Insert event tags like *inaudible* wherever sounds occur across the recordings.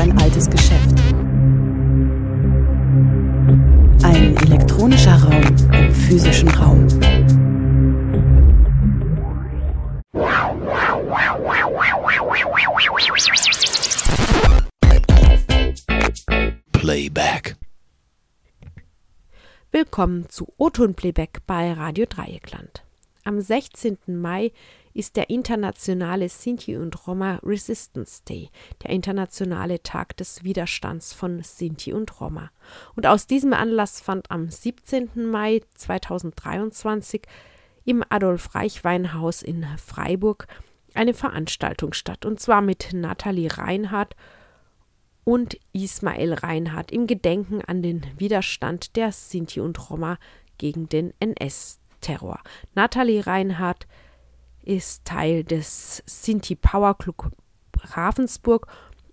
sein altes Geschäft. Ein elektronischer Raum im physischen Raum. Playback. Willkommen zu O-Ton Playback bei Radio Dreieckland. Am 16. Mai ist der internationale Sinti und Roma Resistance Day, der internationale Tag des Widerstands von Sinti und Roma. Und aus diesem Anlass fand am 17. Mai 2023 im Adolf Reich Weinhaus in Freiburg eine Veranstaltung statt, und zwar mit Nathalie Reinhardt und Ismail Reinhardt im Gedenken an den Widerstand der Sinti und Roma gegen den NS-Terror. Nathalie Reinhardt ist Teil des Sinti Power Club Ravensburg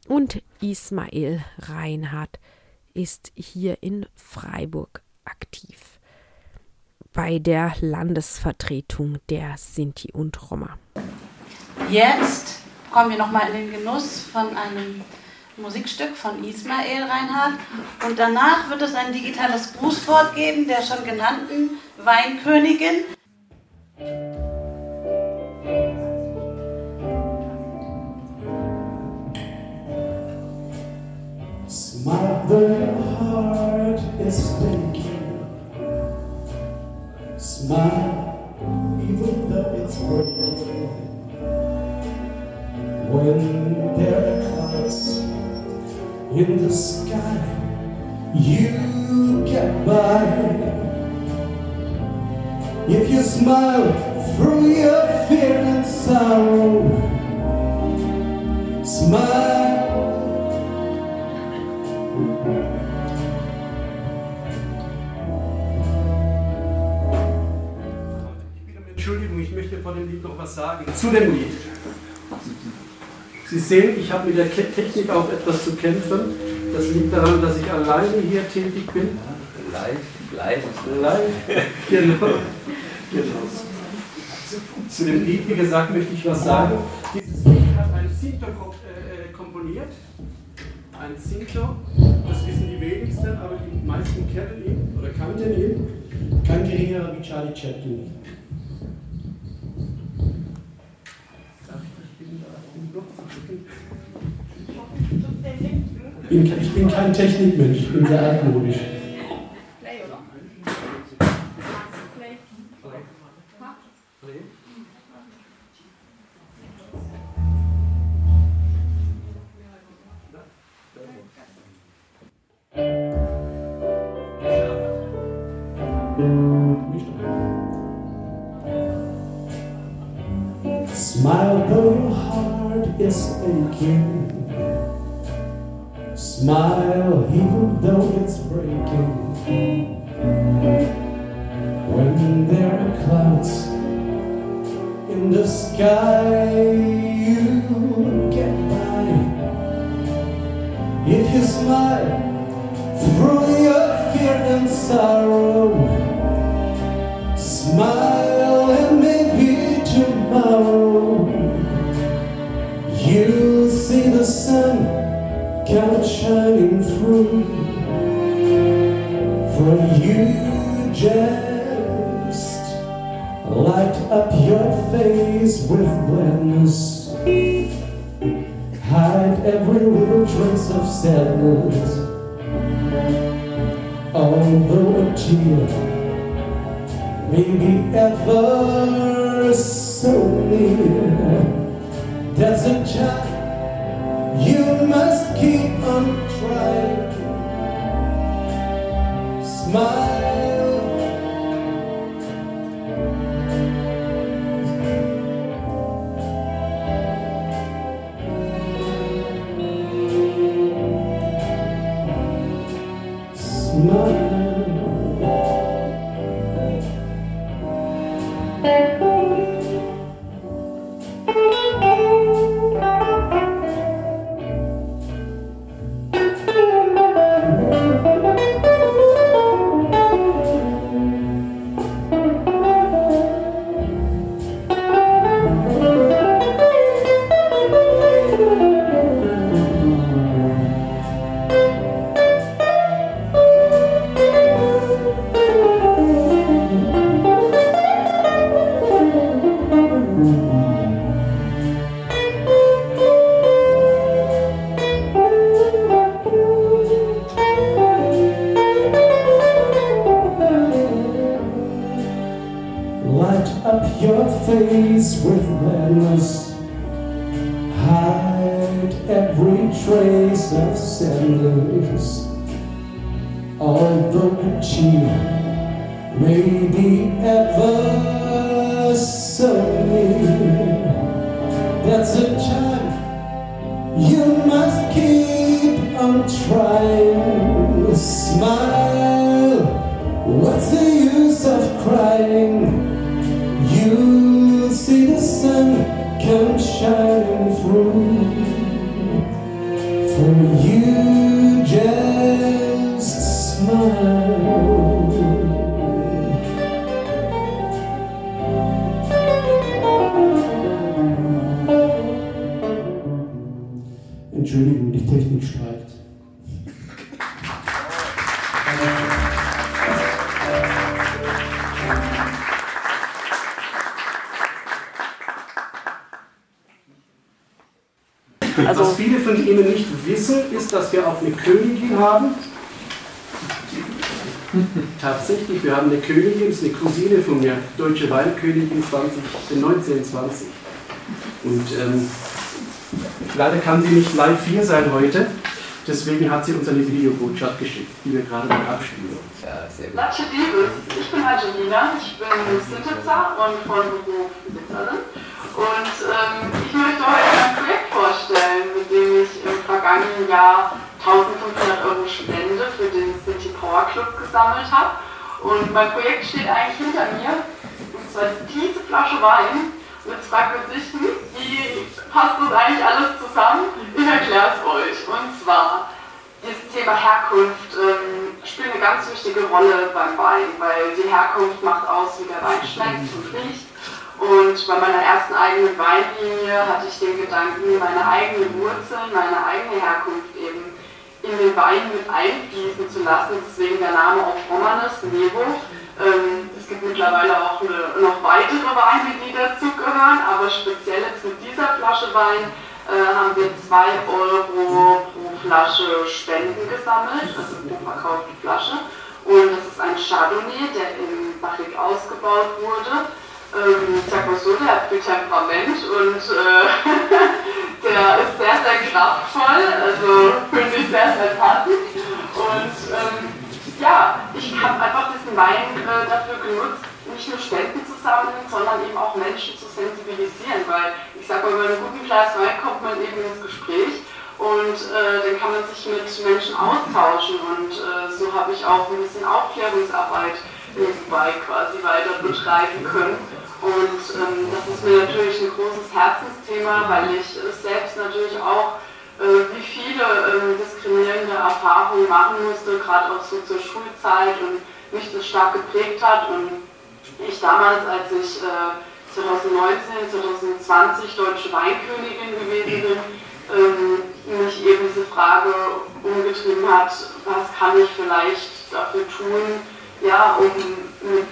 und Ismail Reinhardt ist hier in Freiburg aktiv bei der Landesvertretung der Sinti und Roma. Jetzt kommen wir nochmal in den Genuss von einem Musikstück von Ismail Reinhardt und danach wird es ein digitales Grußwort geben der schon genannten Weinkönigin. Smile, even though it's broken. When there are clouds in the sky, you get by. If you smile through your fear and sorrow, smile. Sagen. Zu dem Lied. Sie sehen, ich habe mit der Technik auch etwas zu kämpfen. Das liegt daran, dass ich alleine hier tätig bin. Live, live. Live. Genau. genau. Zu dem Lied, wie gesagt, möchte ich was sagen. Dieses Lied hat ein Sinto äh, äh, komponiert. Ein Sinto, das wissen die wenigsten, aber die meisten kennen ihn oder kannten ihn. Kein geringerer wie Charlie Chaplin. Darf ich dich bitten, da auf den Knopf zu drücken? Bin, ich bin kein Technikmensch, ich bin sehr altmodisch. yes they can. Smile even not Haben. *laughs* Tatsächlich, wir haben eine Königin, das ist eine Cousine von mir, Deutsche Weinkönigin 20, 1920. Und ähm, leider kann sie nicht live hier sein heute, deswegen hat sie uns eine Videobotschaft geschickt, die wir gerade noch abspielen. Ja, sehr gut. Ich bin Angelina, ich bin Synthesizer und von Beruf Besitzerin. Und ähm, ich möchte heute ein Projekt vorstellen, mit dem ich im vergangenen Jahr 1500 Euro Spende für den City Power Club gesammelt habe. Und mein Projekt steht eigentlich hinter mir, und zwar diese Flasche Wein. Und jetzt fragt man sich, wie passt das eigentlich alles zusammen? Ich erkläre es euch. Und zwar, das Thema Herkunft ähm, spielt eine ganz wichtige Rolle beim Wein, weil die Herkunft macht aus, wie der Wein schmeckt und riecht. Und bei meiner ersten eigenen Weinlinie hatte ich den Gedanken, meine eigenen Wurzeln, meine eigene Herkunft eben in den Wein mit einfließen zu lassen. Deswegen der Name auch Romanes, Nevo. Ähm, es gibt mittlerweile auch eine, noch weitere Weine, die dazugehören, aber speziell jetzt mit dieser Flasche Wein äh, haben wir 2 Euro pro Flasche Spenden gesammelt, also pro verkaufte Flasche. Und das ist ein Chardonnay, der in Barrique ausgebaut wurde ähm, ich sag mal so, der hat viel Temperament und äh, *laughs* der ist sehr, sehr kraftvoll, also finde ich sehr, sehr passend. Und ähm, ja, ich habe einfach diesen Wein äh, dafür genutzt, nicht nur Spenden zu sammeln, sondern eben auch Menschen zu sensibilisieren, weil ich sag mal, bei einem guten Glas Wein kommt man eben ins Gespräch und äh, dann kann man sich mit Menschen austauschen und äh, so habe ich auch ein bisschen Aufklärungsarbeit nebenbei quasi weiter betreiben können. Und ähm, das ist mir natürlich ein großes Herzensthema, weil ich selbst natürlich auch äh, wie viele äh, diskriminierende Erfahrungen machen musste, gerade auch so zur Schulzeit und mich das stark geprägt hat. Und ich damals, als ich äh, 2019, 2020 deutsche Weinkönigin gewesen bin, ähm, mich eben diese Frage umgetrieben hat, was kann ich vielleicht dafür tun, ja, um mit,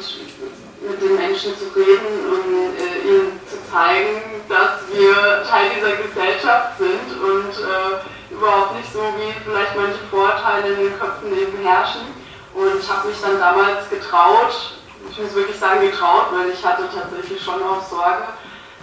mit den Menschen zu reden und äh, ihnen zu zeigen, dass wir Teil dieser Gesellschaft sind und äh, überhaupt nicht so wie vielleicht manche Vorteile in den Köpfen eben herrschen. Und ich habe mich dann damals getraut, ich muss wirklich sagen getraut, weil ich hatte tatsächlich schon auch Sorge,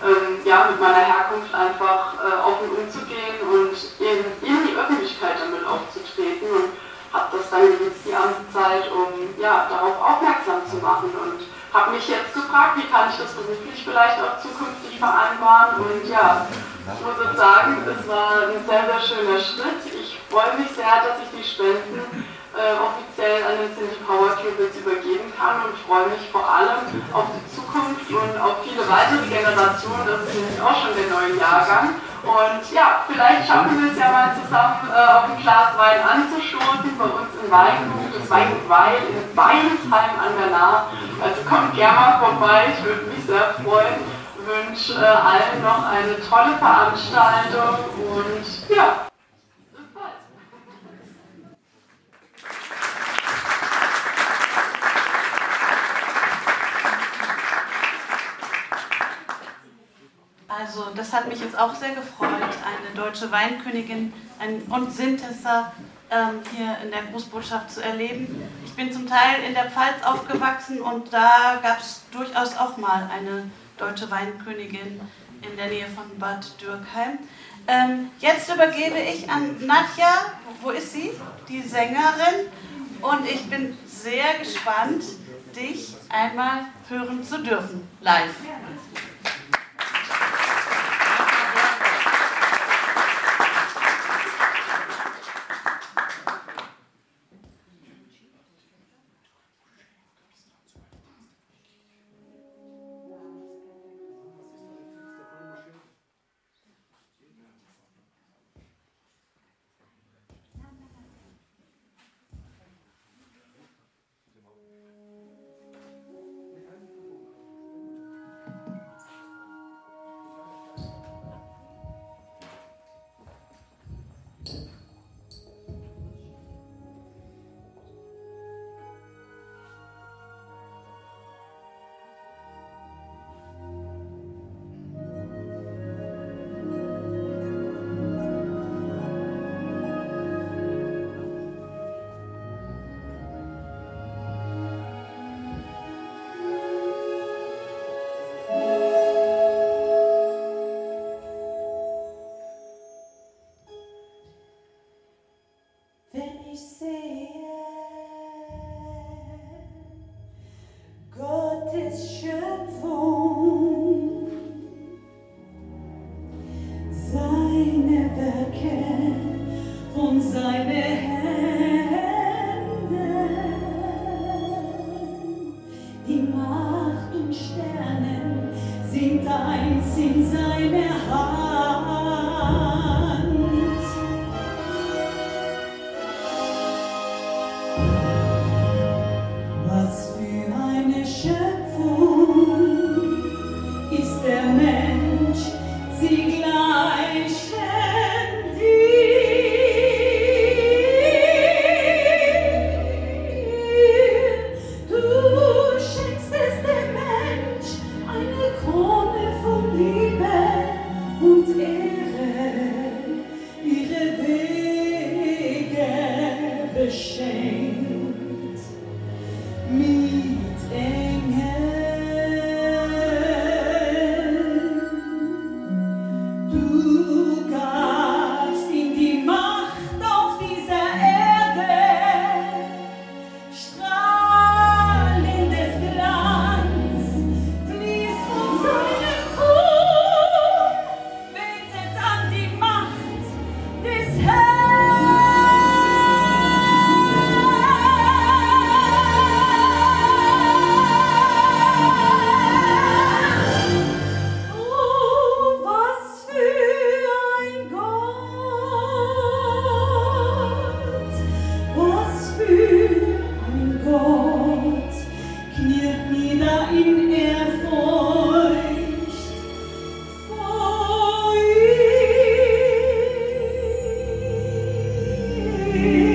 ähm, ja, mit meiner Herkunft einfach äh, offen umzugehen und in, in die Öffentlichkeit damit aufzutreten. Und habe das dann genutzt die ganze Zeit, um ja, darauf aufmerksam zu machen und habe mich jetzt gefragt, wie kann ich das beruflich vielleicht auch zukünftig vereinbaren und ja, ich muss jetzt sagen, es war ein sehr, sehr schöner Schritt. Ich freue mich sehr, dass ich die Spenden äh, offiziell an den Cindy Power Club übergeben kann und freue mich vor allem auf die Zukunft und auf viele weitere Generationen. Das ist nämlich auch schon der neue Jahrgang. Und ja, vielleicht schaffen wir es ja mal zusammen äh, auf ein Glas Wein anzustoßen bei uns im Weingut, das Weingut Weil in Weinsheim an der Nahe. Also kommt gerne mal vorbei, ich würde mich sehr freuen. Wünsche äh, allen noch eine tolle Veranstaltung und ja, Also das hat mich jetzt auch sehr gefreut, eine deutsche Weinkönigin einen, und Sintesser ähm, hier in der Großbotschaft zu erleben. Ich bin zum Teil in der Pfalz aufgewachsen und da gab es durchaus auch mal eine deutsche Weinkönigin in der Nähe von Bad Dürkheim. Ähm, jetzt übergebe ich an Nadja, wo ist sie? Die Sängerin. Und ich bin sehr gespannt, dich einmal hören zu dürfen, live. gente ser you.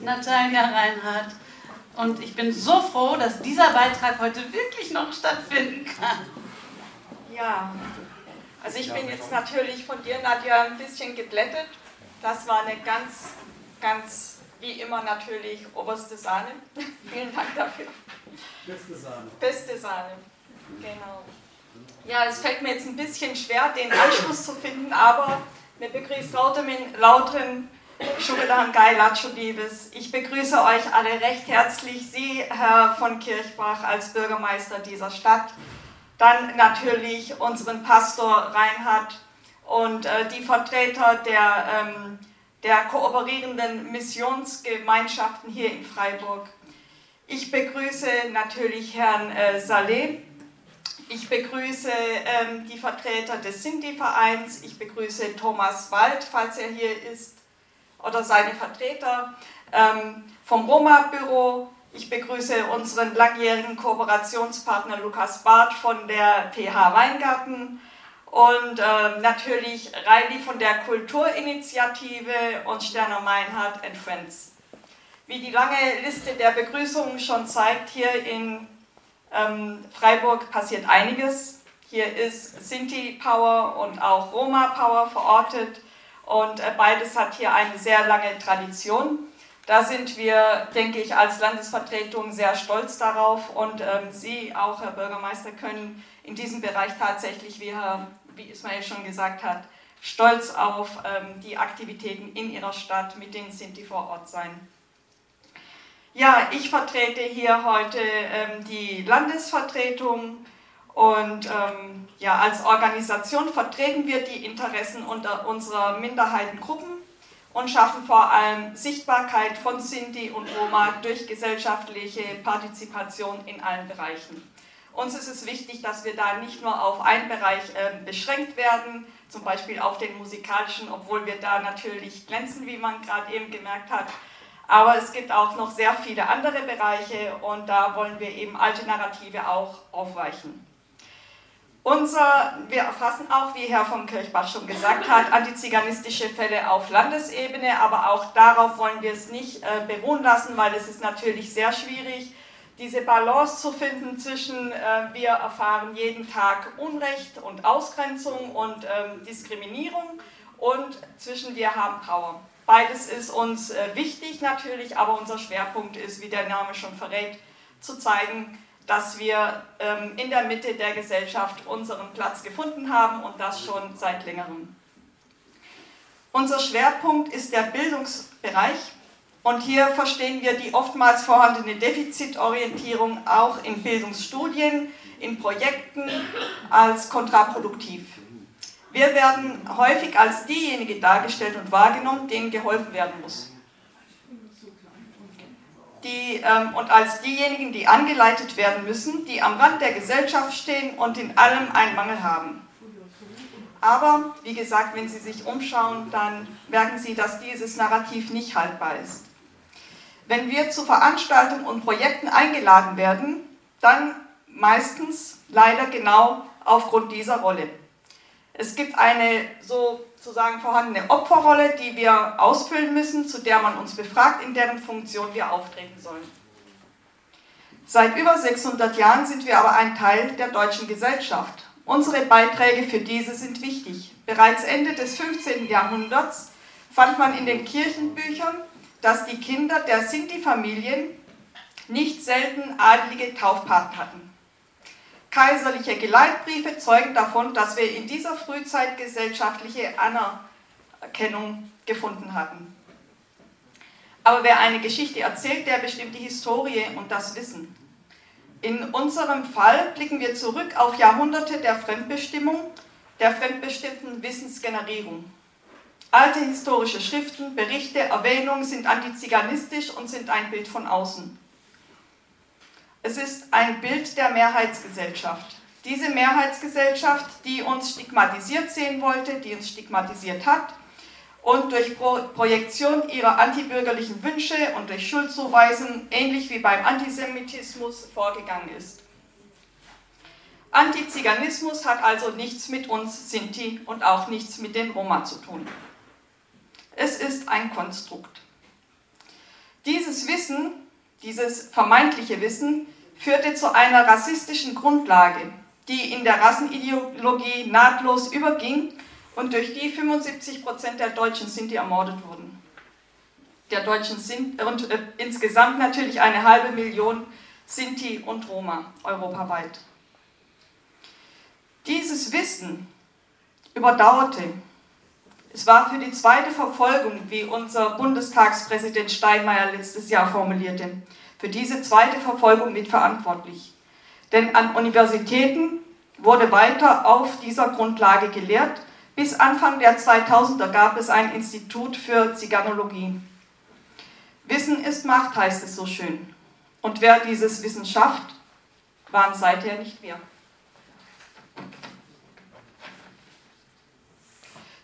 Natalia Reinhardt. Und ich bin so froh, dass dieser Beitrag heute wirklich noch stattfinden kann. Ja, also ich bin jetzt natürlich von dir, Nadja, ein bisschen geblättet. Das war eine ganz, ganz, wie immer natürlich, oberste Sahne. *laughs* Vielen Dank dafür. Beste Sahne. Beste Sahne, genau. Ja, es fällt mir jetzt ein bisschen schwer, den Anschluss zu finden, aber mir begrüßt Lautemin, Gai Latschulibes. Ich begrüße euch alle recht herzlich, Sie, Herr von Kirchbach, als Bürgermeister dieser Stadt. Dann natürlich unseren Pastor Reinhard und äh, die Vertreter der, ähm, der kooperierenden Missionsgemeinschaften hier in Freiburg. Ich begrüße natürlich Herrn äh, Saleh. Ich begrüße ähm, die Vertreter des Sinti-Vereins. Ich begrüße Thomas Wald, falls er hier ist, oder seine Vertreter ähm, vom Roma-Büro. Ich begrüße unseren langjährigen Kooperationspartner Lukas Barth von der PH Weingarten und äh, natürlich Reili von der Kulturinitiative und Sterner Meinhardt and Friends. Wie die lange Liste der Begrüßungen schon zeigt, hier in ähm, Freiburg passiert einiges. Hier ist Sinti Power und auch Roma Power verortet und äh, beides hat hier eine sehr lange Tradition. Da sind wir, denke ich, als Landesvertretung sehr stolz darauf und ähm, Sie auch, Herr Bürgermeister, können in diesem Bereich tatsächlich, wie, Herr, wie Ismail schon gesagt hat, stolz auf ähm, die Aktivitäten in Ihrer Stadt mit den Sinti vor Ort sein. Ja, ich vertrete hier heute ähm, die Landesvertretung und ähm, ja, als Organisation vertreten wir die Interessen unter unserer Minderheitengruppen und schaffen vor allem Sichtbarkeit von Sinti und Roma durch gesellschaftliche Partizipation in allen Bereichen. Uns ist es wichtig, dass wir da nicht nur auf einen Bereich äh, beschränkt werden, zum Beispiel auf den musikalischen, obwohl wir da natürlich glänzen, wie man gerade eben gemerkt hat. Aber es gibt auch noch sehr viele andere Bereiche und da wollen wir eben alte Narrative auch aufweichen. Unser, wir erfassen auch, wie Herr von Kirchbach schon gesagt hat, antiziganistische Fälle auf Landesebene, aber auch darauf wollen wir es nicht äh, beruhen lassen, weil es ist natürlich sehr schwierig, diese Balance zu finden zwischen, äh, wir erfahren jeden Tag Unrecht und Ausgrenzung und ähm, Diskriminierung und zwischen wir haben Power. Beides ist uns äh, wichtig natürlich, aber unser Schwerpunkt ist, wie der Name schon verrät, zu zeigen, dass wir ähm, in der Mitte der Gesellschaft unseren Platz gefunden haben und das schon seit längerem. Unser Schwerpunkt ist der Bildungsbereich und hier verstehen wir die oftmals vorhandene Defizitorientierung auch in Bildungsstudien, in Projekten als kontraproduktiv. Wir werden häufig als diejenige dargestellt und wahrgenommen, denen geholfen werden muss die, ähm, und als diejenigen, die angeleitet werden müssen, die am Rand der Gesellschaft stehen und in allem einen Mangel haben. Aber, wie gesagt, wenn Sie sich umschauen, dann merken Sie, dass dieses Narrativ nicht haltbar ist. Wenn wir zu Veranstaltungen und Projekten eingeladen werden, dann meistens leider genau aufgrund dieser Rolle. Es gibt eine sozusagen vorhandene Opferrolle, die wir ausfüllen müssen, zu der man uns befragt, in deren Funktion wir auftreten sollen. Seit über 600 Jahren sind wir aber ein Teil der deutschen Gesellschaft. Unsere Beiträge für diese sind wichtig. Bereits Ende des 15. Jahrhunderts fand man in den Kirchenbüchern, dass die Kinder der Sinti-Familien nicht selten adlige Taufpaten hatten. Kaiserliche Geleitbriefe zeugen davon, dass wir in dieser Frühzeit gesellschaftliche Anerkennung gefunden hatten. Aber wer eine Geschichte erzählt, der bestimmt die Historie und das Wissen. In unserem Fall blicken wir zurück auf Jahrhunderte der Fremdbestimmung, der fremdbestimmten Wissensgenerierung. Alte historische Schriften, Berichte, Erwähnungen sind antiziganistisch und sind ein Bild von außen. Es ist ein Bild der Mehrheitsgesellschaft. Diese Mehrheitsgesellschaft, die uns stigmatisiert sehen wollte, die uns stigmatisiert hat und durch Pro Projektion ihrer antibürgerlichen Wünsche und durch Schuldzuweisen, ähnlich wie beim Antisemitismus, vorgegangen ist. Antiziganismus hat also nichts mit uns Sinti und auch nichts mit den Roma zu tun. Es ist ein Konstrukt. Dieses Wissen, dieses vermeintliche Wissen, führte zu einer rassistischen Grundlage, die in der Rassenideologie nahtlos überging und durch die 75 Prozent der Deutschen Sinti ermordet wurden. Der Deutschen Sinti und äh, insgesamt natürlich eine halbe Million Sinti und Roma europaweit. Dieses Wissen überdauerte. Es war für die zweite Verfolgung, wie unser Bundestagspräsident Steinmeier letztes Jahr formulierte, für diese zweite Verfolgung mitverantwortlich. Denn an Universitäten wurde weiter auf dieser Grundlage gelehrt. Bis Anfang der 2000er gab es ein Institut für Ziganologie. Wissen ist Macht, heißt es so schön. Und wer dieses Wissen schafft, waren seither nicht wir.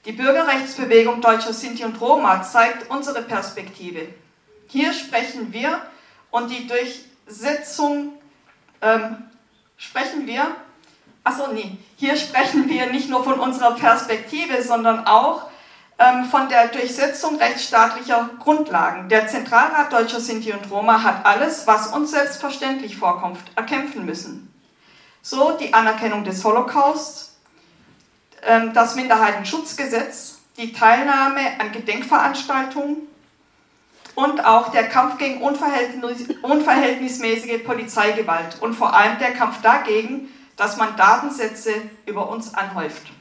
Die Bürgerrechtsbewegung Deutscher Sinti und Roma zeigt unsere Perspektive. Hier sprechen wir und die Durchsetzung ähm, sprechen wir, achso, nee, hier sprechen wir nicht nur von unserer Perspektive, sondern auch ähm, von der Durchsetzung rechtsstaatlicher Grundlagen. Der Zentralrat Deutscher Sinti und Roma hat alles, was uns selbstverständlich vorkommt, erkämpfen müssen. So die Anerkennung des Holocaust, ähm, das Minderheitenschutzgesetz, die Teilnahme an Gedenkveranstaltungen, und auch der Kampf gegen unverhältnismäßige Polizeigewalt und vor allem der Kampf dagegen, dass man Datensätze über uns anhäuft.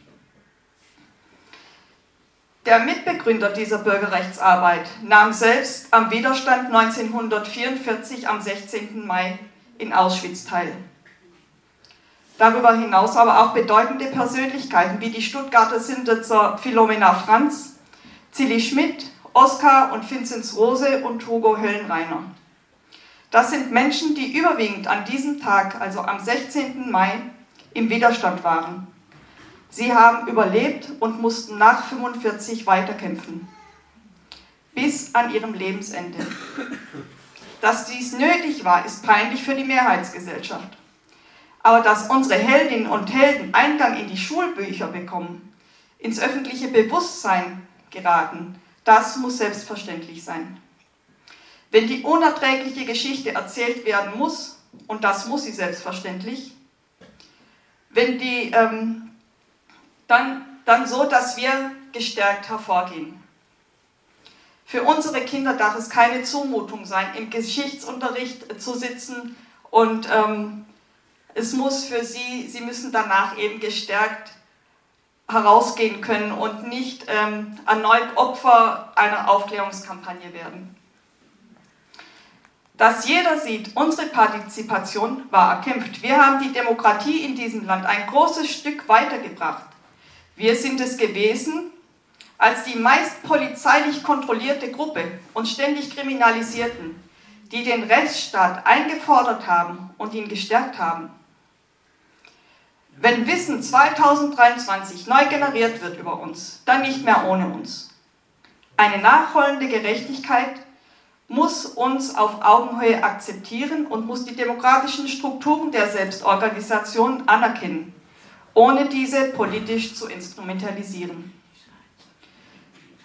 Der Mitbegründer dieser Bürgerrechtsarbeit nahm selbst am Widerstand 1944 am 16. Mai in Auschwitz teil. Darüber hinaus aber auch bedeutende Persönlichkeiten wie die Stuttgarter Sintitzer Philomena Franz, Zilli Schmidt, Oskar und Vinzenz Rose und Hugo Höllenreiner. Das sind Menschen, die überwiegend an diesem Tag, also am 16. Mai, im Widerstand waren. Sie haben überlebt und mussten nach 45 weiterkämpfen. Bis an ihrem Lebensende. Dass dies nötig war, ist peinlich für die Mehrheitsgesellschaft. Aber dass unsere Heldinnen und Helden Eingang in die Schulbücher bekommen, ins öffentliche Bewusstsein geraten, das muss selbstverständlich sein. Wenn die unerträgliche Geschichte erzählt werden muss, und das muss sie selbstverständlich, wenn die, ähm, dann, dann so, dass wir gestärkt hervorgehen. Für unsere Kinder darf es keine Zumutung sein, im Geschichtsunterricht zu sitzen und ähm, es muss für sie, sie müssen danach eben gestärkt herausgehen können und nicht ähm, erneut Opfer einer Aufklärungskampagne werden. Dass jeder sieht, unsere Partizipation war erkämpft. Wir haben die Demokratie in diesem Land ein großes Stück weitergebracht. Wir sind es gewesen, als die meist polizeilich kontrollierte Gruppe uns ständig kriminalisierten, die den Rechtsstaat eingefordert haben und ihn gestärkt haben. Wenn Wissen 2023 neu generiert wird über uns, dann nicht mehr ohne uns. Eine nachholende Gerechtigkeit muss uns auf Augenhöhe akzeptieren und muss die demokratischen Strukturen der Selbstorganisation anerkennen, ohne diese politisch zu instrumentalisieren.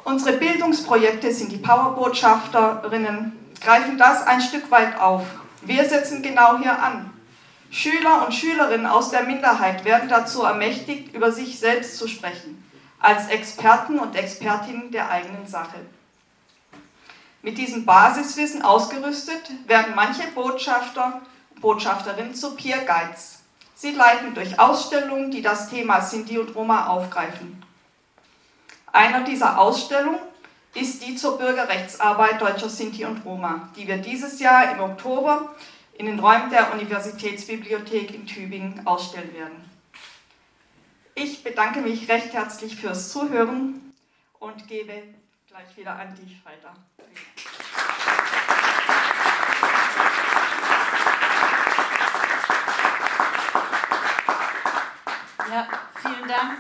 Unsere Bildungsprojekte sind die Powerbotschafterinnen, greifen das ein Stück weit auf. Wir setzen genau hier an. Schüler und Schülerinnen aus der Minderheit werden dazu ermächtigt, über sich selbst zu sprechen, als Experten und Expertinnen der eigenen Sache. Mit diesem Basiswissen ausgerüstet werden manche Botschafter und Botschafterinnen zu Peer Guides. Sie leiten durch Ausstellungen, die das Thema Sinti und Roma aufgreifen. Einer dieser Ausstellungen ist die zur Bürgerrechtsarbeit deutscher Sinti und Roma, die wir dieses Jahr im Oktober in den Räumen der Universitätsbibliothek in Tübingen ausstellen werden. Ich bedanke mich recht herzlich fürs Zuhören und gebe gleich wieder an dich weiter. Ja, vielen Dank.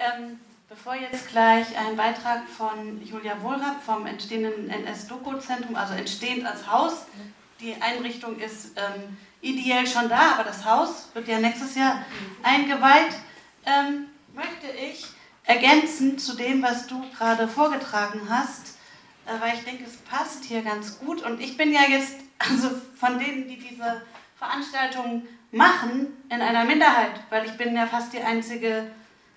Ähm, bevor jetzt gleich ein Beitrag von Julia Wohlrapp vom entstehenden NS-Doku-Zentrum, also entstehend als Haus, die Einrichtung ist ähm, ideell schon da, aber das Haus wird ja nächstes Jahr eingeweiht, ähm, möchte ich ergänzen zu dem, was du gerade vorgetragen hast, äh, weil ich denke, es passt hier ganz gut. Und ich bin ja jetzt, also von denen, die diese Veranstaltung machen, in einer Minderheit, weil ich bin ja fast die einzige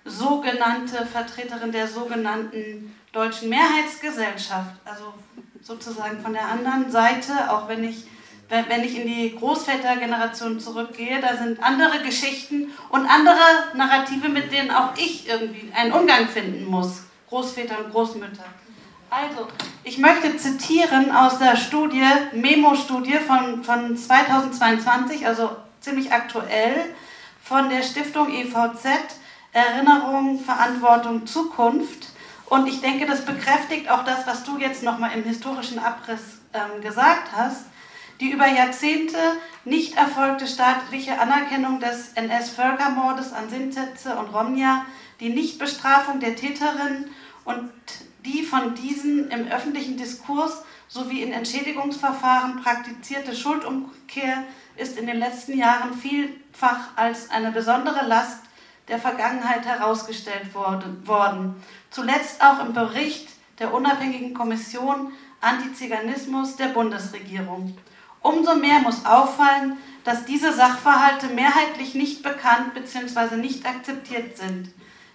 sogenannte Vertreterin der sogenannten deutschen Mehrheitsgesellschaft. Also sozusagen von der anderen Seite, auch wenn ich wenn ich in die Großvätergeneration zurückgehe, da sind andere Geschichten und andere Narrative, mit denen auch ich irgendwie einen Umgang finden muss. Großväter und Großmütter. Also, ich möchte zitieren aus der Studie, Memo-Studie von, von 2022, also ziemlich aktuell, von der Stiftung EVZ, Erinnerung, Verantwortung, Zukunft. Und ich denke, das bekräftigt auch das, was du jetzt nochmal im historischen Abriss ähm, gesagt hast die über Jahrzehnte nicht erfolgte staatliche Anerkennung des NS-Völkermordes an Sintetze und Romja, die Nichtbestrafung der Täterinnen und die von diesen im öffentlichen Diskurs sowie in Entschädigungsverfahren praktizierte Schuldumkehr ist in den letzten Jahren vielfach als eine besondere Last der Vergangenheit herausgestellt worden. Zuletzt auch im Bericht der unabhängigen Kommission Antiziganismus der Bundesregierung. Umso mehr muss auffallen, dass diese Sachverhalte mehrheitlich nicht bekannt bzw. nicht akzeptiert sind.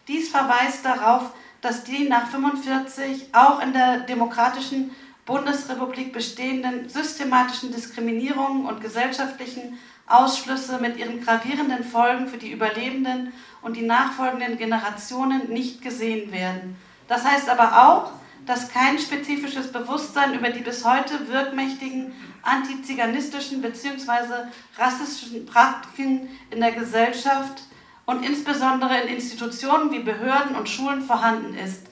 Dies verweist darauf, dass die nach 1945 auch in der demokratischen Bundesrepublik bestehenden systematischen Diskriminierungen und gesellschaftlichen Ausschlüsse mit ihren gravierenden Folgen für die Überlebenden und die nachfolgenden Generationen nicht gesehen werden. Das heißt aber auch, dass kein spezifisches Bewusstsein über die bis heute wirkmächtigen antiziganistischen bzw. rassistischen Praktiken in der Gesellschaft und insbesondere in Institutionen wie Behörden und Schulen vorhanden ist.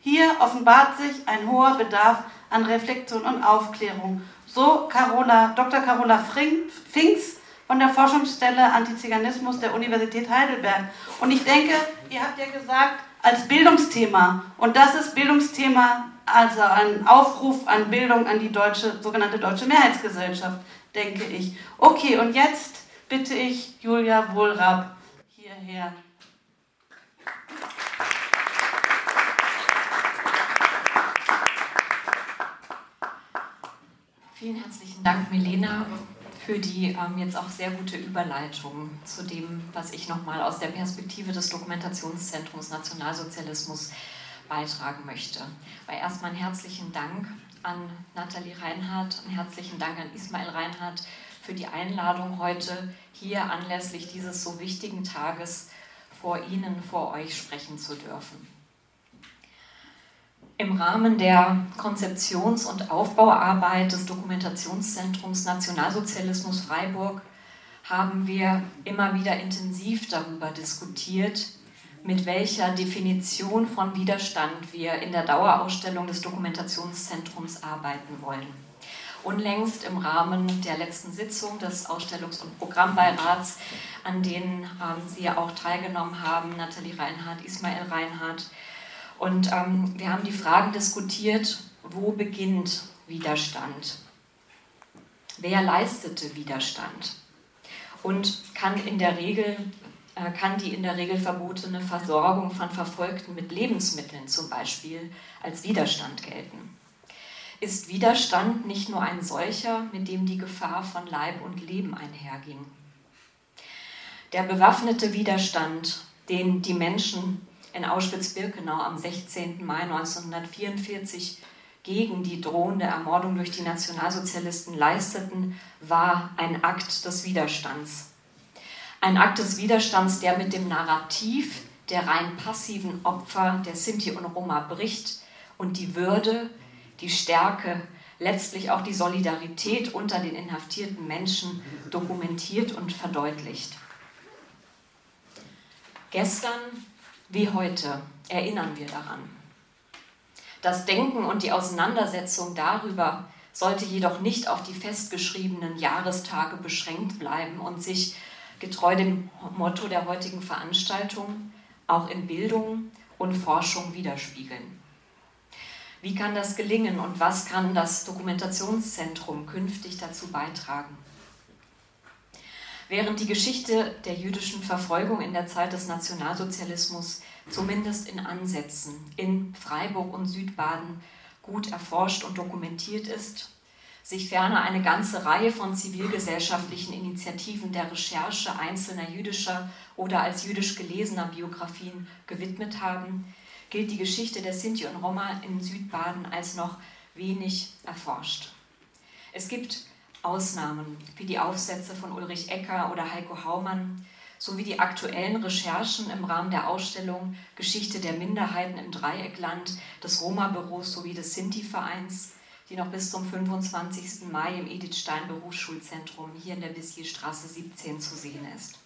Hier offenbart sich ein hoher Bedarf an Reflexion und Aufklärung. So Carola, Dr. Carola Finks von der Forschungsstelle Antiziganismus der Universität Heidelberg. Und ich denke, ihr habt ja gesagt, als Bildungsthema. Und das ist Bildungsthema, also ein Aufruf an Bildung an die deutsche, sogenannte deutsche Mehrheitsgesellschaft, denke ich. Okay, und jetzt bitte ich Julia Wohlrab hierher. Vielen herzlichen Dank, Milena für die ähm, jetzt auch sehr gute Überleitung zu dem, was ich nochmal aus der Perspektive des Dokumentationszentrums Nationalsozialismus beitragen möchte. Weil erstmal einen herzlichen Dank an Nathalie Reinhardt, einen herzlichen Dank an Ismail Reinhardt für die Einladung heute hier anlässlich dieses so wichtigen Tages vor Ihnen, vor euch sprechen zu dürfen. Im Rahmen der Konzeptions- und Aufbauarbeit des Dokumentationszentrums Nationalsozialismus Freiburg haben wir immer wieder intensiv darüber diskutiert, mit welcher Definition von Widerstand wir in der Dauerausstellung des Dokumentationszentrums arbeiten wollen. Unlängst im Rahmen der letzten Sitzung des Ausstellungs- und Programmbeirats, an denen ähm, Sie ja auch teilgenommen haben, Nathalie Reinhardt, Ismail Reinhardt, und ähm, wir haben die Fragen diskutiert, wo beginnt Widerstand? Wer leistete Widerstand? Und kann in der Regel kann die in der Regel verbotene Versorgung von Verfolgten mit Lebensmitteln zum Beispiel als Widerstand gelten? Ist Widerstand nicht nur ein solcher, mit dem die Gefahr von Leib und Leben einherging? Der bewaffnete Widerstand, den die Menschen in Auschwitz-Birkenau am 16. Mai 1944 gegen die drohende Ermordung durch die Nationalsozialisten leisteten, war ein Akt des Widerstands. Ein Akt des Widerstands, der mit dem Narrativ der rein passiven Opfer der Sinti und Roma bricht und die Würde, die Stärke, letztlich auch die Solidarität unter den inhaftierten Menschen dokumentiert und verdeutlicht. Gestern wie heute erinnern wir daran. Das Denken und die Auseinandersetzung darüber sollte jedoch nicht auf die festgeschriebenen Jahrestage beschränkt bleiben und sich, getreu dem Motto der heutigen Veranstaltung, auch in Bildung und Forschung widerspiegeln. Wie kann das gelingen und was kann das Dokumentationszentrum künftig dazu beitragen? Während die Geschichte der jüdischen Verfolgung in der Zeit des Nationalsozialismus zumindest in Ansätzen in Freiburg und Südbaden gut erforscht und dokumentiert ist, sich ferner eine ganze Reihe von zivilgesellschaftlichen Initiativen der Recherche einzelner jüdischer oder als jüdisch gelesener Biografien gewidmet haben, gilt die Geschichte der Sinti und Roma in Südbaden als noch wenig erforscht. Es gibt Ausnahmen, wie die Aufsätze von Ulrich Ecker oder Heiko Haumann, sowie die aktuellen Recherchen im Rahmen der Ausstellung Geschichte der Minderheiten im Dreieckland des Roma-Büros sowie des Sinti-Vereins, die noch bis zum 25. Mai im Edith Stein Berufsschulzentrum hier in der Bissierstraße 17 zu sehen ist.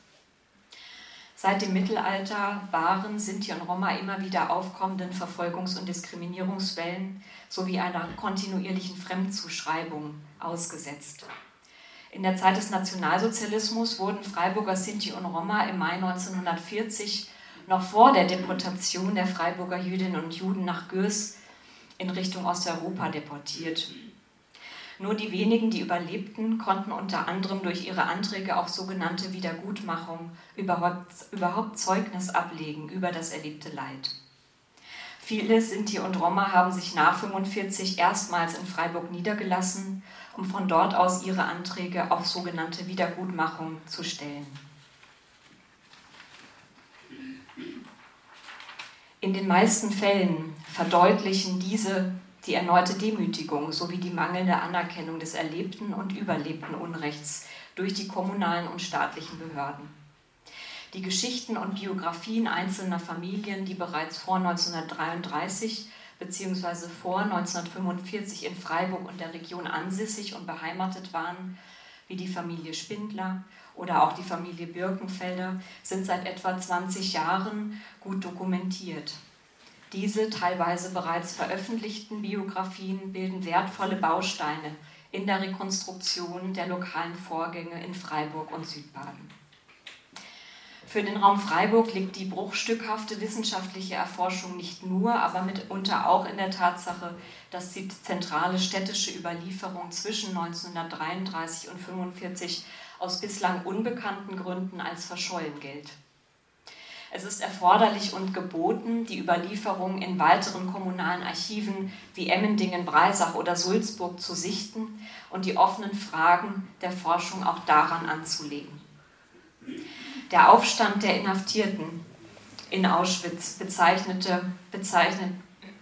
Seit dem Mittelalter waren Sinti und Roma immer wieder aufkommenden Verfolgungs- und Diskriminierungswellen sowie einer kontinuierlichen Fremdzuschreibung ausgesetzt. In der Zeit des Nationalsozialismus wurden Freiburger Sinti und Roma im Mai 1940 noch vor der Deportation der Freiburger Jüdinnen und Juden nach Gürs in Richtung Osteuropa deportiert. Nur die wenigen, die überlebten, konnten unter anderem durch ihre Anträge auf sogenannte Wiedergutmachung überhaupt, überhaupt Zeugnis ablegen über das erlebte Leid. Viele Sinti und Roma haben sich nach 1945 erstmals in Freiburg niedergelassen, um von dort aus ihre Anträge auf sogenannte Wiedergutmachung zu stellen. In den meisten Fällen verdeutlichen diese die erneute Demütigung sowie die mangelnde Anerkennung des erlebten und überlebten Unrechts durch die kommunalen und staatlichen Behörden. Die Geschichten und Biografien einzelner Familien, die bereits vor 1933 bzw. vor 1945 in Freiburg und der Region ansässig und beheimatet waren, wie die Familie Spindler oder auch die Familie Birkenfelder, sind seit etwa 20 Jahren gut dokumentiert. Diese teilweise bereits veröffentlichten Biografien bilden wertvolle Bausteine in der Rekonstruktion der lokalen Vorgänge in Freiburg und Südbaden. Für den Raum Freiburg liegt die bruchstückhafte wissenschaftliche Erforschung nicht nur, aber mitunter auch in der Tatsache, dass die zentrale städtische Überlieferung zwischen 1933 und 1945 aus bislang unbekannten Gründen als verschollen gilt. Es ist erforderlich und geboten, die Überlieferung in weiteren kommunalen Archiven wie Emmendingen, Breisach oder Sulzburg zu sichten und die offenen Fragen der Forschung auch daran anzulegen. Der Aufstand der Inhaftierten in Auschwitz bezeichnete, bezeichnet,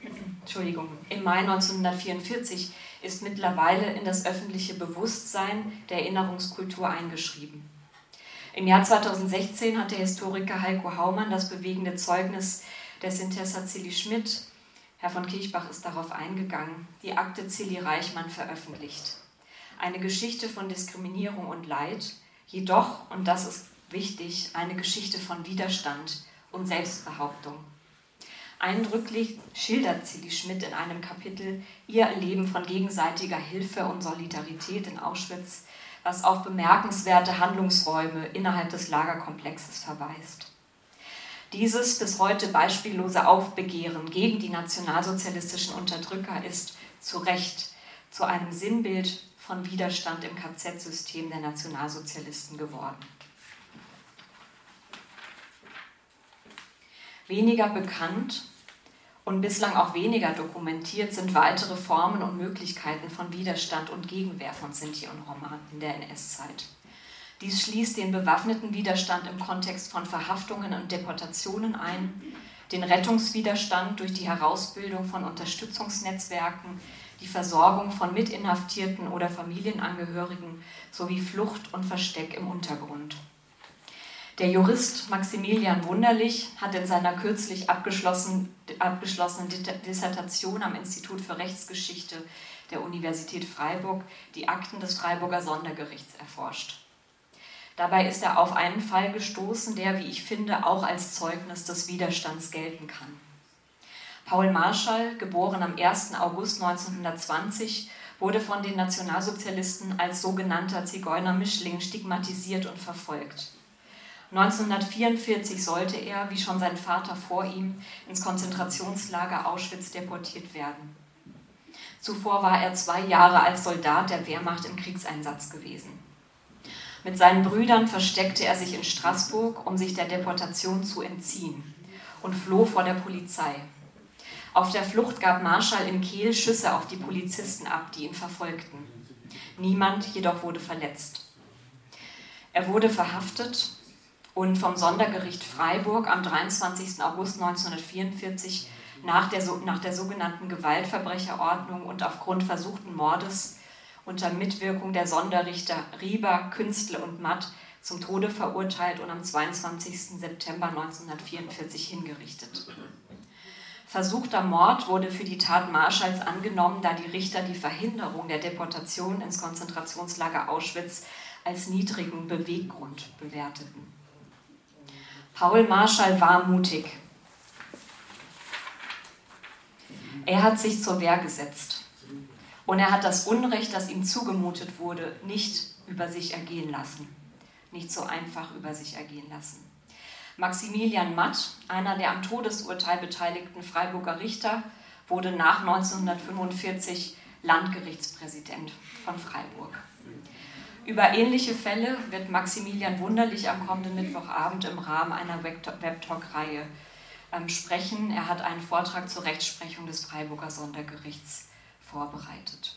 *clears throat* Entschuldigung, im Mai 1944 ist mittlerweile in das öffentliche Bewusstsein der Erinnerungskultur eingeschrieben. Im Jahr 2016 hat der Historiker Heiko Haumann das bewegende Zeugnis der Sintessa Zilli Schmidt, Herr von Kirchbach ist darauf eingegangen, die Akte Zilli Reichmann veröffentlicht. Eine Geschichte von Diskriminierung und Leid, jedoch, und das ist wichtig, eine Geschichte von Widerstand und Selbstbehauptung. Eindrücklich schildert Zilli Schmidt in einem Kapitel ihr Erleben von gegenseitiger Hilfe und Solidarität in Auschwitz was auf bemerkenswerte Handlungsräume innerhalb des Lagerkomplexes verweist. Dieses bis heute beispiellose Aufbegehren gegen die nationalsozialistischen Unterdrücker ist zu Recht zu einem Sinnbild von Widerstand im KZ-System der Nationalsozialisten geworden. Weniger bekannt und bislang auch weniger dokumentiert sind weitere Formen und Möglichkeiten von Widerstand und Gegenwehr von Sinti und Roma in der NS-Zeit. Dies schließt den bewaffneten Widerstand im Kontext von Verhaftungen und Deportationen ein, den Rettungswiderstand durch die Herausbildung von Unterstützungsnetzwerken, die Versorgung von Mitinhaftierten oder Familienangehörigen sowie Flucht und Versteck im Untergrund. Der Jurist Maximilian Wunderlich hat in seiner kürzlich abgeschlossen, abgeschlossenen Dissertation am Institut für Rechtsgeschichte der Universität Freiburg die Akten des Freiburger Sondergerichts erforscht. Dabei ist er auf einen Fall gestoßen, der, wie ich finde, auch als Zeugnis des Widerstands gelten kann. Paul Marschall, geboren am 1. August 1920, wurde von den Nationalsozialisten als sogenannter Zigeunermischling stigmatisiert und verfolgt. 1944 sollte er, wie schon sein Vater vor ihm, ins Konzentrationslager Auschwitz deportiert werden. Zuvor war er zwei Jahre als Soldat der Wehrmacht im Kriegseinsatz gewesen. Mit seinen Brüdern versteckte er sich in Straßburg, um sich der Deportation zu entziehen und floh vor der Polizei. Auf der Flucht gab Marschall in Kehl Schüsse auf die Polizisten ab, die ihn verfolgten. Niemand jedoch wurde verletzt. Er wurde verhaftet und vom Sondergericht Freiburg am 23. August 1944 nach der, nach der sogenannten Gewaltverbrecherordnung und aufgrund versuchten Mordes unter Mitwirkung der Sonderrichter Rieber, Künstler und Matt zum Tode verurteilt und am 22. September 1944 hingerichtet. Versuchter Mord wurde für die Tat Marschalls angenommen, da die Richter die Verhinderung der Deportation ins Konzentrationslager Auschwitz als niedrigen Beweggrund bewerteten. Paul Marschall war mutig. Er hat sich zur Wehr gesetzt und er hat das Unrecht, das ihm zugemutet wurde, nicht über sich ergehen lassen. Nicht so einfach über sich ergehen lassen. Maximilian Matt, einer der am Todesurteil beteiligten Freiburger Richter, wurde nach 1945 Landgerichtspräsident von Freiburg. Über ähnliche Fälle wird Maximilian Wunderlich am kommenden Mittwochabend im Rahmen einer Webtalk-Reihe ähm, sprechen. Er hat einen Vortrag zur Rechtsprechung des Freiburger Sondergerichts vorbereitet.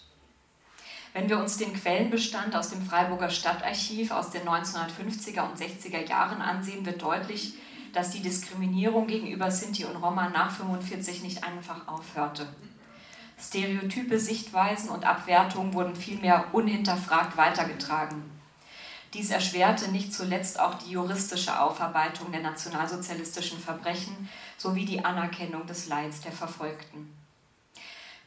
Wenn wir uns den Quellenbestand aus dem Freiburger Stadtarchiv aus den 1950er und 60er Jahren ansehen, wird deutlich, dass die Diskriminierung gegenüber Sinti und Roma nach 1945 nicht einfach aufhörte. Stereotype Sichtweisen und Abwertungen wurden vielmehr unhinterfragt weitergetragen. Dies erschwerte nicht zuletzt auch die juristische Aufarbeitung der nationalsozialistischen Verbrechen sowie die Anerkennung des Leids der Verfolgten.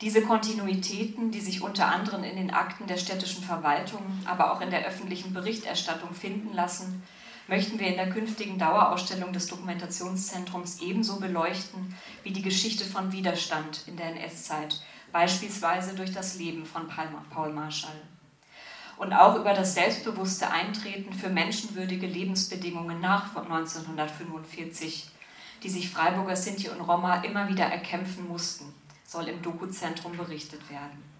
Diese Kontinuitäten, die sich unter anderem in den Akten der städtischen Verwaltung, aber auch in der öffentlichen Berichterstattung finden lassen, möchten wir in der künftigen Dauerausstellung des Dokumentationszentrums ebenso beleuchten wie die Geschichte von Widerstand in der NS-Zeit, beispielsweise durch das Leben von Paul Marschall. Und auch über das selbstbewusste Eintreten für menschenwürdige Lebensbedingungen nach 1945, die sich Freiburger Sinti und Roma immer wieder erkämpfen mussten soll im Dokuzentrum berichtet werden.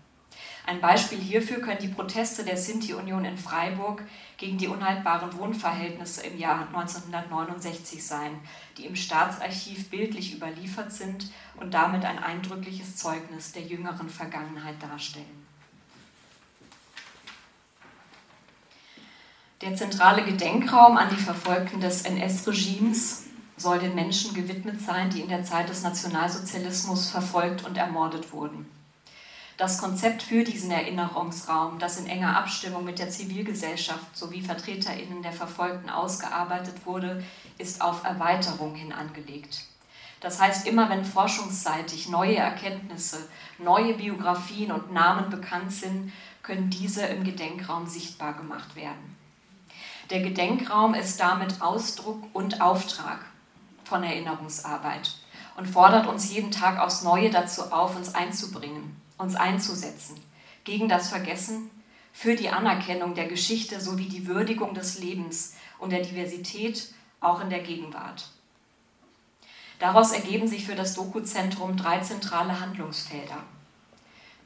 Ein Beispiel hierfür können die Proteste der Sinti-Union in Freiburg gegen die unhaltbaren Wohnverhältnisse im Jahr 1969 sein, die im Staatsarchiv bildlich überliefert sind und damit ein eindrückliches Zeugnis der jüngeren Vergangenheit darstellen. Der zentrale Gedenkraum an die Verfolgten des NS-Regimes soll den Menschen gewidmet sein, die in der Zeit des Nationalsozialismus verfolgt und ermordet wurden. Das Konzept für diesen Erinnerungsraum, das in enger Abstimmung mit der Zivilgesellschaft sowie Vertreterinnen der Verfolgten ausgearbeitet wurde, ist auf Erweiterung hin angelegt. Das heißt, immer wenn forschungsseitig neue Erkenntnisse, neue Biografien und Namen bekannt sind, können diese im Gedenkraum sichtbar gemacht werden. Der Gedenkraum ist damit Ausdruck und Auftrag von Erinnerungsarbeit und fordert uns jeden Tag aufs Neue dazu auf, uns einzubringen, uns einzusetzen, gegen das Vergessen, für die Anerkennung der Geschichte sowie die Würdigung des Lebens und der Diversität auch in der Gegenwart. Daraus ergeben sich für das Dokuzentrum drei zentrale Handlungsfelder.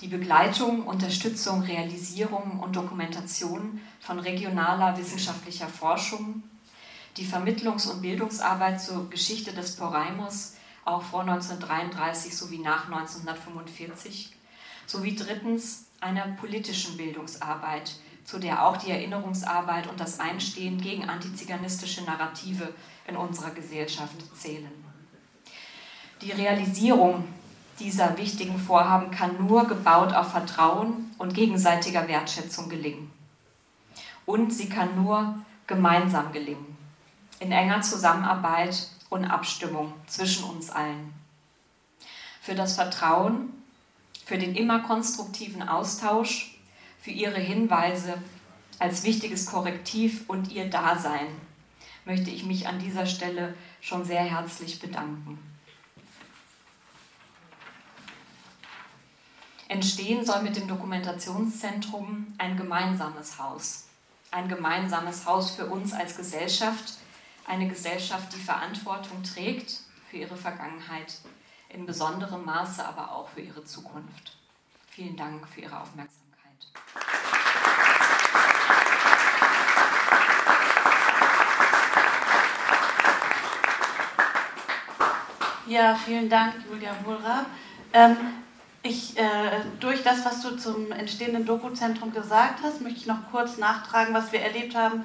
Die Begleitung, Unterstützung, Realisierung und Dokumentation von regionaler wissenschaftlicher Forschung, die Vermittlungs- und Bildungsarbeit zur Geschichte des Poraimos, auch vor 1933 sowie nach 1945, sowie drittens einer politischen Bildungsarbeit, zu der auch die Erinnerungsarbeit und das Einstehen gegen antiziganistische Narrative in unserer Gesellschaft zählen. Die Realisierung dieser wichtigen Vorhaben kann nur gebaut auf Vertrauen und gegenseitiger Wertschätzung gelingen. Und sie kann nur gemeinsam gelingen in enger Zusammenarbeit und Abstimmung zwischen uns allen. Für das Vertrauen, für den immer konstruktiven Austausch, für Ihre Hinweise als wichtiges Korrektiv und Ihr Dasein möchte ich mich an dieser Stelle schon sehr herzlich bedanken. Entstehen soll mit dem Dokumentationszentrum ein gemeinsames Haus. Ein gemeinsames Haus für uns als Gesellschaft. Eine Gesellschaft, die Verantwortung trägt für ihre Vergangenheit, in besonderem Maße aber auch für ihre Zukunft. Vielen Dank für Ihre Aufmerksamkeit. Ja, vielen Dank, Julia Wohlraab. Ähm, ich, äh, durch das, was du zum entstehenden Dokuzentrum gesagt hast, möchte ich noch kurz nachtragen, was wir erlebt haben,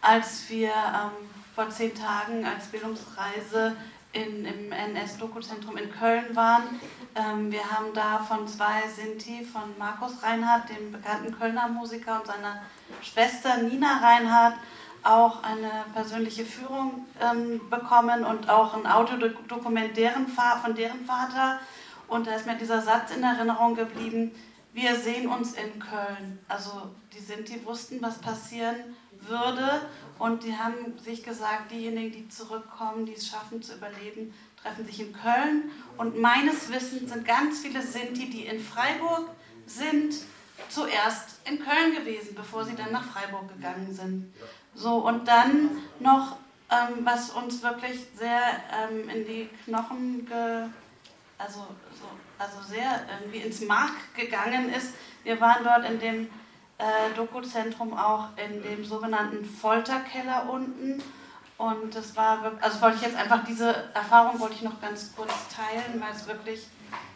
als wir ähm, vor zehn Tagen als Bildungsreise in, im NS-Dokuzentrum in Köln waren. Ähm, wir haben da von zwei Sinti, von Markus Reinhardt, dem bekannten Kölner Musiker, und seiner Schwester Nina Reinhardt, auch eine persönliche Führung ähm, bekommen und auch ein Audiodokument deren, von deren Vater. Und da ist mir dieser Satz in Erinnerung geblieben, wir sehen uns in Köln. Also die Sinti wussten, was passieren würde und die haben sich gesagt, diejenigen, die zurückkommen, die es schaffen zu überleben, treffen sich in Köln. Und meines Wissens sind ganz viele Sinti, die in Freiburg sind, zuerst in Köln gewesen, bevor sie dann nach Freiburg gegangen sind. So, und dann noch, ähm, was uns wirklich sehr ähm, in die Knochen, ge, also, so, also sehr irgendwie ins Mark gegangen ist. Wir waren dort in dem äh, Dokuzentrum auch in dem sogenannten Folterkeller unten. Und das war wirklich, also wollte ich jetzt einfach diese Erfahrung wollte ich noch ganz kurz teilen, weil es wirklich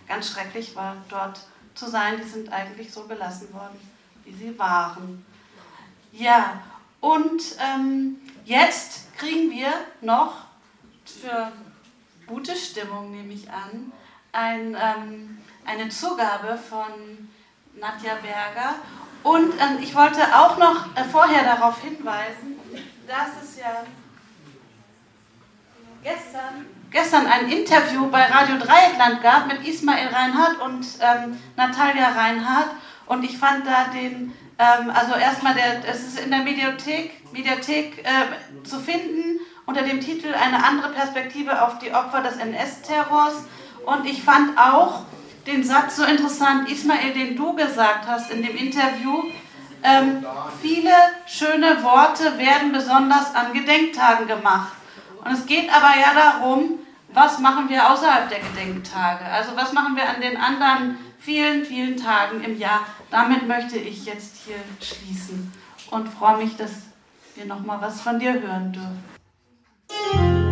ganz schrecklich war, dort zu sein. Die sind eigentlich so gelassen worden, wie sie waren. Ja, und ähm, jetzt kriegen wir noch für gute Stimmung, nehme ich an, ein, ähm, eine Zugabe von Nadja Berger. Und ähm, ich wollte auch noch äh, vorher darauf hinweisen, dass es ja gestern, gestern ein Interview bei Radio Dreieckland gab mit Ismail Reinhardt und ähm, Natalia Reinhardt. Und ich fand da den ähm, also erstmal, es ist in der Mediathek, Mediathek äh, zu finden unter dem Titel Eine andere Perspektive auf die Opfer des NS-Terrors. Und ich fand auch den Satz so interessant, Ismail, den du gesagt hast in dem Interview. Ähm, viele schöne Worte werden besonders an Gedenktagen gemacht. Und es geht aber ja darum, was machen wir außerhalb der Gedenktage? Also was machen wir an den anderen vielen, vielen Tagen im Jahr? Damit möchte ich jetzt hier schließen und freue mich, dass wir noch mal was von dir hören dürfen.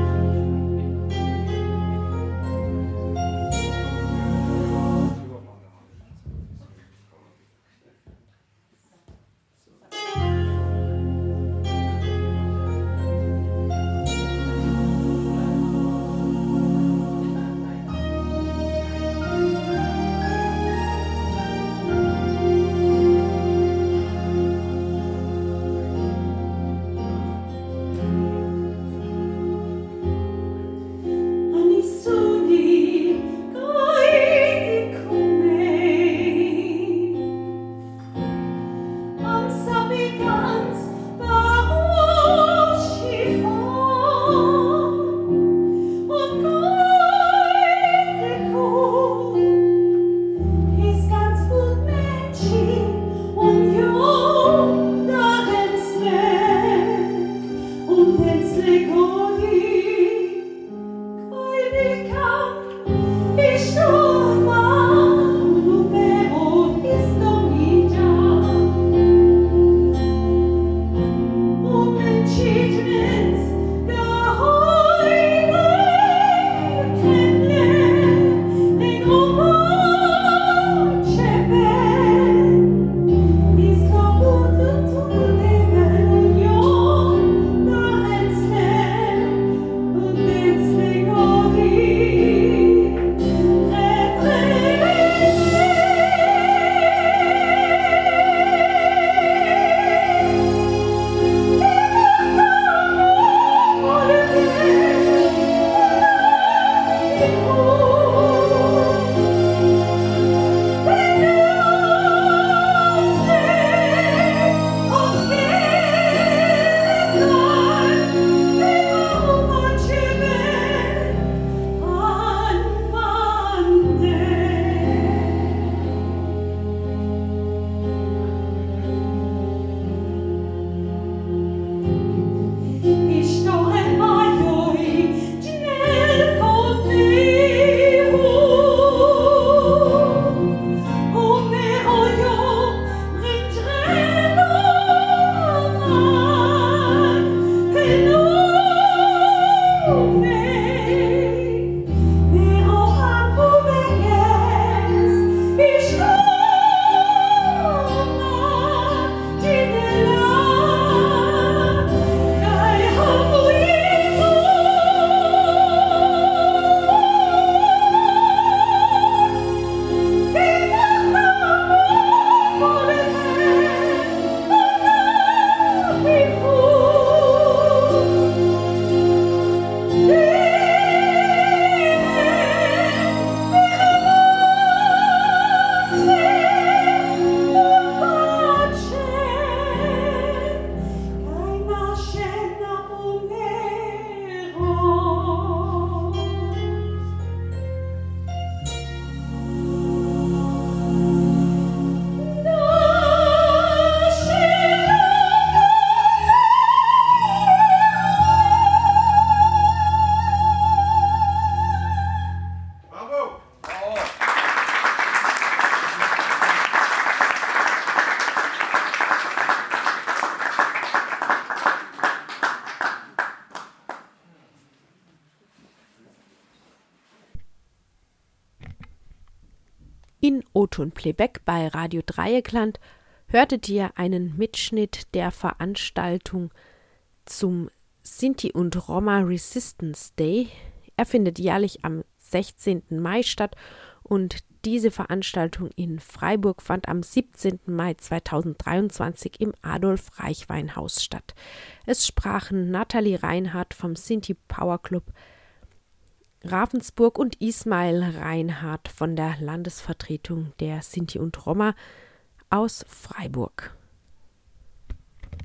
O-Ton Playback bei Radio Dreieckland hörtet ihr einen Mitschnitt der Veranstaltung zum Sinti und Roma Resistance Day. Er findet jährlich am 16. Mai statt und diese Veranstaltung in Freiburg fand am 17. Mai 2023 im Adolf Reichweinhaus statt. Es sprachen Nathalie Reinhardt vom Sinti Power Club Ravensburg und Ismail Reinhardt von der Landesvertretung der Sinti und Roma aus Freiburg.